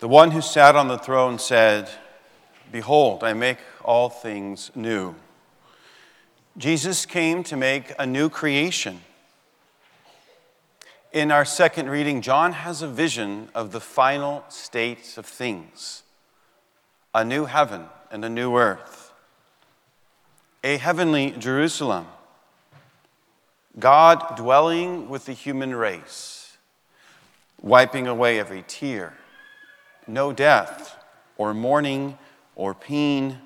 The one who sat on the throne said, Behold, I make all things new. Jesus came to make a new creation. In our second reading, John has a vision of the final state of things a new heaven and a new earth, a heavenly Jerusalem, God dwelling with the human race, wiping away every tear, no death or mourning or pain,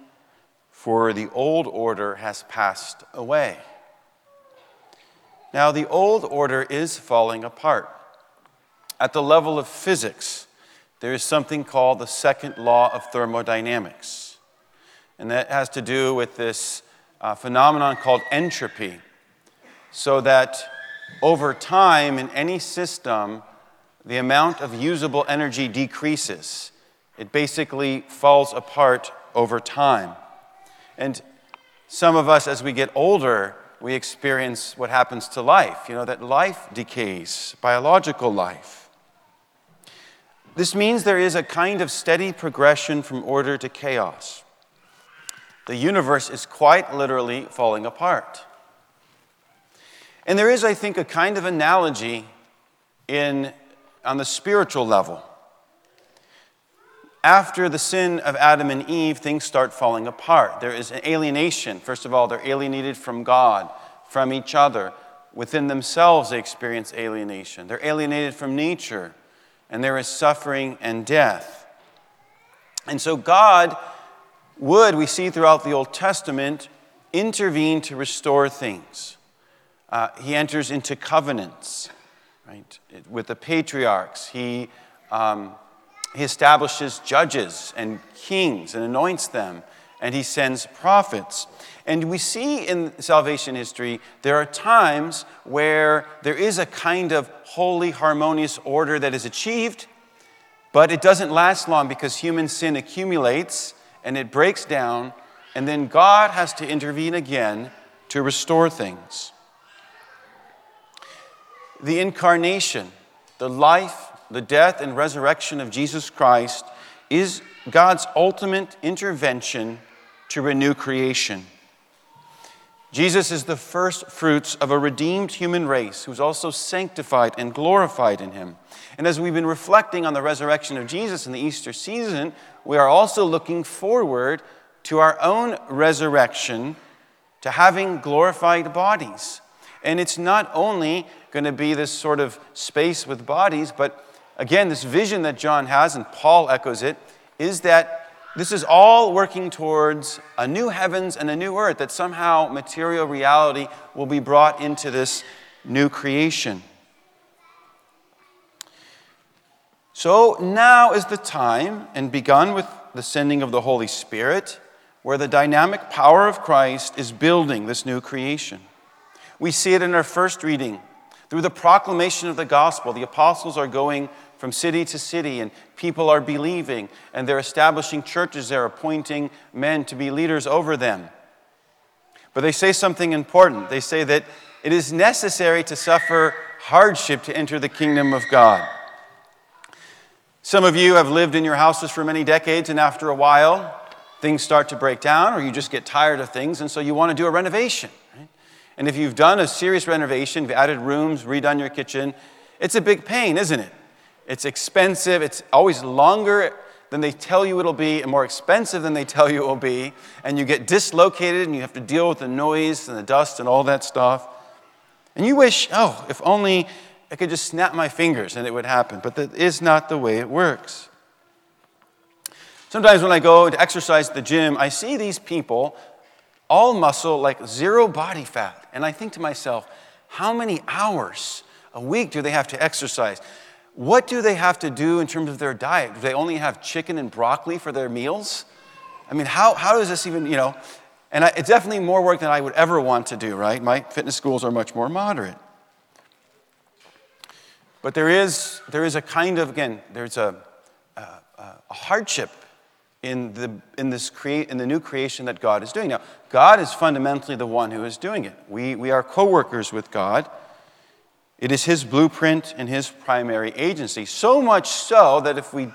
for the old order has passed away. Now, the old order is falling apart. At the level of physics, there is something called the second law of thermodynamics. And that has to do with this uh, phenomenon called entropy. So that over time, in any system, the amount of usable energy decreases. It basically falls apart over time. And some of us, as we get older, we experience what happens to life, you know, that life decays, biological life. This means there is a kind of steady progression from order to chaos. The universe is quite literally falling apart. And there is, I think, a kind of analogy in, on the spiritual level. After the sin of Adam and Eve, things start falling apart. There is an alienation. First of all, they're alienated from God, from each other. Within themselves, they experience alienation. They're alienated from nature, and there is suffering and death. And so, God would, we see throughout the Old Testament, intervene to restore things. Uh, he enters into covenants, right, with the patriarchs. He um, he establishes judges and kings and anoints them, and he sends prophets. And we see in salvation history, there are times where there is a kind of holy, harmonious order that is achieved, but it doesn't last long because human sin accumulates and it breaks down, and then God has to intervene again to restore things. The incarnation, the life, the death and resurrection of Jesus Christ is God's ultimate intervention to renew creation. Jesus is the first fruits of a redeemed human race who's also sanctified and glorified in him. And as we've been reflecting on the resurrection of Jesus in the Easter season, we are also looking forward to our own resurrection, to having glorified bodies. And it's not only going to be this sort of space with bodies, but again, this vision that John has, and Paul echoes it, is that this is all working towards a new heavens and a new earth, that somehow material reality will be brought into this new creation. So now is the time, and begun with the sending of the Holy Spirit, where the dynamic power of Christ is building this new creation. We see it in our first reading. Through the proclamation of the gospel, the apostles are going from city to city, and people are believing, and they're establishing churches, they're appointing men to be leaders over them. But they say something important. They say that it is necessary to suffer hardship to enter the kingdom of God. Some of you have lived in your houses for many decades, and after a while, things start to break down, or you just get tired of things, and so you want to do a renovation. Right? And if you've done a serious renovation, you've added rooms, redone your kitchen, it's a big pain, isn't it? It's expensive. It's always longer than they tell you it'll be and more expensive than they tell you it will be. And you get dislocated and you have to deal with the noise and the dust and all that stuff. And you wish, oh, if only I could just snap my fingers and it would happen. But that is not the way it works. Sometimes when I go to exercise at the gym, I see these people, all muscle, like zero body fat. And I think to myself, how many hours a week do they have to exercise? What do they have to do in terms of their diet? Do they only have chicken and broccoli for their meals? I mean, how, how does this even, you know? And I, it's definitely more work than I would ever want to do, right? My fitness schools are much more moderate. But there is, there is a kind of, again, there's a, a, a hardship in the, in, this create, in the new creation that God is doing. Now, God is fundamentally the one who is doing it. We, we are co workers with God. It is his blueprint and his primary agency. So much so that if we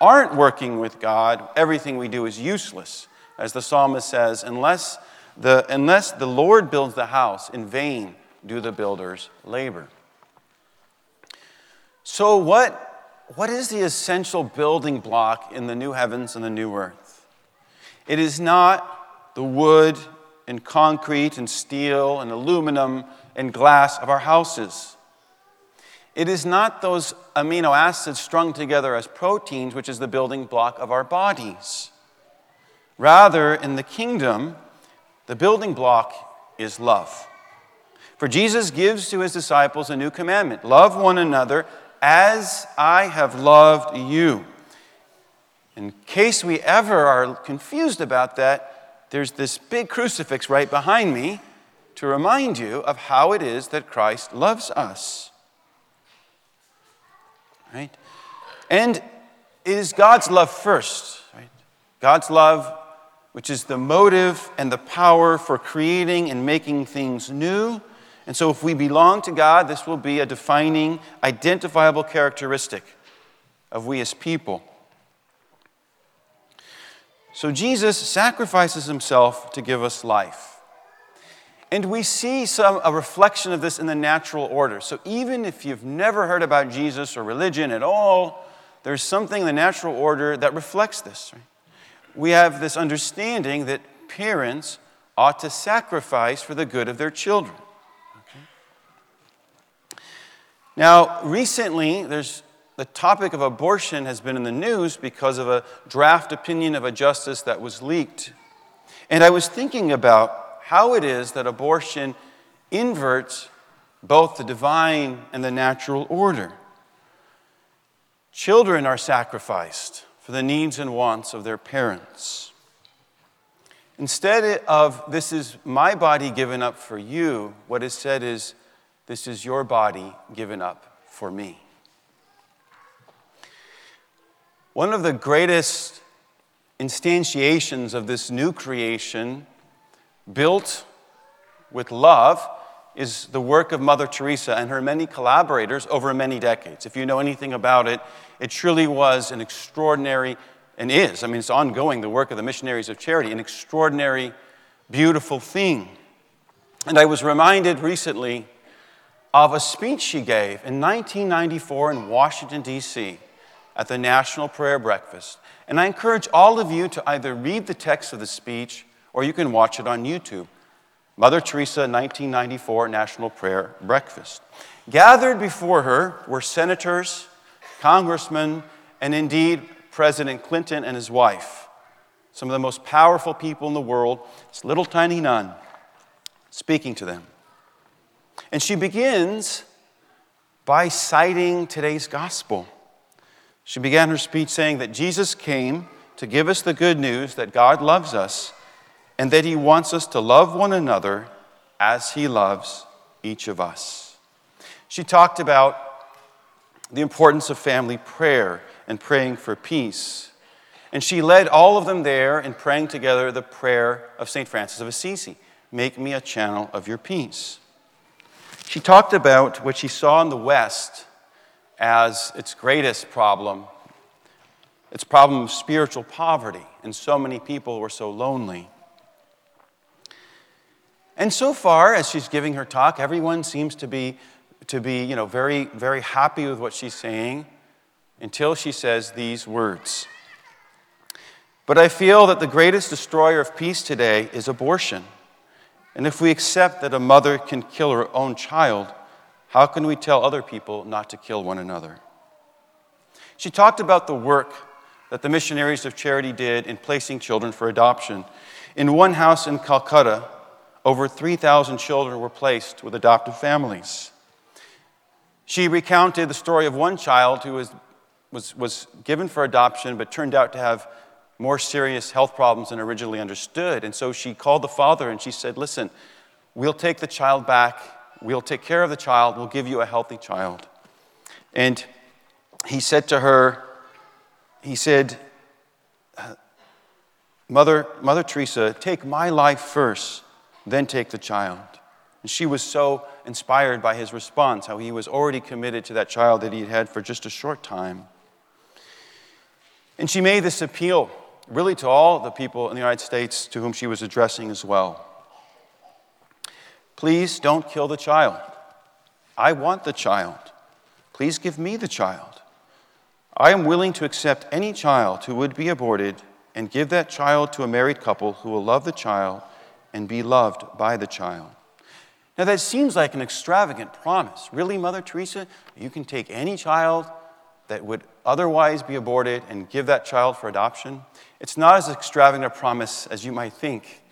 aren't working with God, everything we do is useless. As the psalmist says, unless the, unless the Lord builds the house, in vain do the builders labor. So, what, what is the essential building block in the new heavens and the new earth? It is not the wood and concrete and steel and aluminum and glass of our houses. It is not those amino acids strung together as proteins, which is the building block of our bodies. Rather, in the kingdom, the building block is love. For Jesus gives to his disciples a new commandment love one another as I have loved you. In case we ever are confused about that, there's this big crucifix right behind me to remind you of how it is that Christ loves us. Right? And it is God's love first, right? God's love, which is the motive and the power for creating and making things new and so, if we belong to God, this will be a defining, identifiable characteristic of we as people. So, Jesus sacrifices himself to give us life. And we see some, a reflection of this in the natural order. So, even if you've never heard about Jesus or religion at all, there's something in the natural order that reflects this. We have this understanding that parents ought to sacrifice for the good of their children. Now, recently, there's the topic of abortion has been in the news because of a draft opinion of a justice that was leaked. And I was thinking about how it is that abortion inverts both the divine and the natural order. Children are sacrificed for the needs and wants of their parents. Instead of, this is my body given up for you, what is said is, this is your body given up for me. One of the greatest instantiations of this new creation, built with love, is the work of Mother Teresa and her many collaborators over many decades. If you know anything about it, it truly was an extraordinary, and is, I mean, it's ongoing, the work of the missionaries of charity, an extraordinary, beautiful thing. And I was reminded recently of a speech she gave in 1994 in Washington, D.C., at the National Prayer Breakfast. And I encourage all of you to either read the text of the speech or you can watch it on YouTube. Mother Teresa, 1994 National Prayer Breakfast. Gathered before her were senators, congressmen, and indeed President Clinton and his wife, some of the most powerful people in the world, this little tiny nun, speaking to them. And she begins by citing today's gospel. She began her speech saying that Jesus came to give us the good news that God loves us and that he wants us to love one another as he loves each of us. She talked about the importance of family prayer and praying for peace. And she led all of them there in praying together the prayer of St. Francis of Assisi Make me a channel of your peace. She talked about what she saw in the West as its greatest problem its problem of spiritual poverty, and so many people were so lonely. And so far, as she's giving her talk, everyone seems to be, to be you know, very, very happy with what she's saying until she says these words. But I feel that the greatest destroyer of peace today is abortion. And if we accept that a mother can kill her own child, how can we tell other people not to kill one another? She talked about the work that the missionaries of charity did in placing children for adoption. In one house in Calcutta, over 3,000 children were placed with adoptive families. She recounted the story of one child who was, was, was given for adoption but turned out to have more serious health problems than originally understood. And so she called the father and she said, Listen, we'll take the child back, we'll take care of the child, we'll give you a healthy child. And he said to her, He said, uh, Mother, Mother Teresa, take my life first, then take the child. And she was so inspired by his response, how he was already committed to that child that he had had for just a short time. And she made this appeal really to all the people in the United States to whom she was addressing as well. Please don't kill the child. I want the child. Please give me the child. I am willing to accept any child who would be aborted and give that child to a married couple who will love the child and be loved by the child. Now, that seems like an extravagant promise. Really, Mother Teresa? You can take any child that would otherwise be aborted and give that child for adoption? It's not as extravagant a promise as you might think.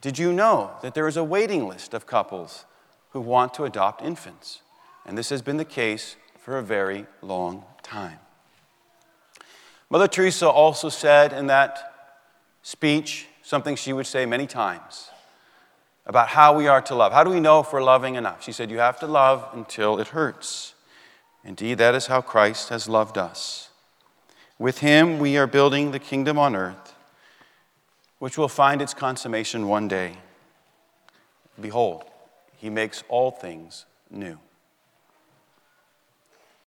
Did you know that there is a waiting list of couples who want to adopt infants? And this has been the case for a very long time. Mother Teresa also said in that speech something she would say many times about how we are to love. How do we know if we're loving enough? She said, You have to love until it hurts. Indeed, that is how Christ has loved us. With him, we are building the kingdom on earth, which will find its consummation one day. Behold, he makes all things new.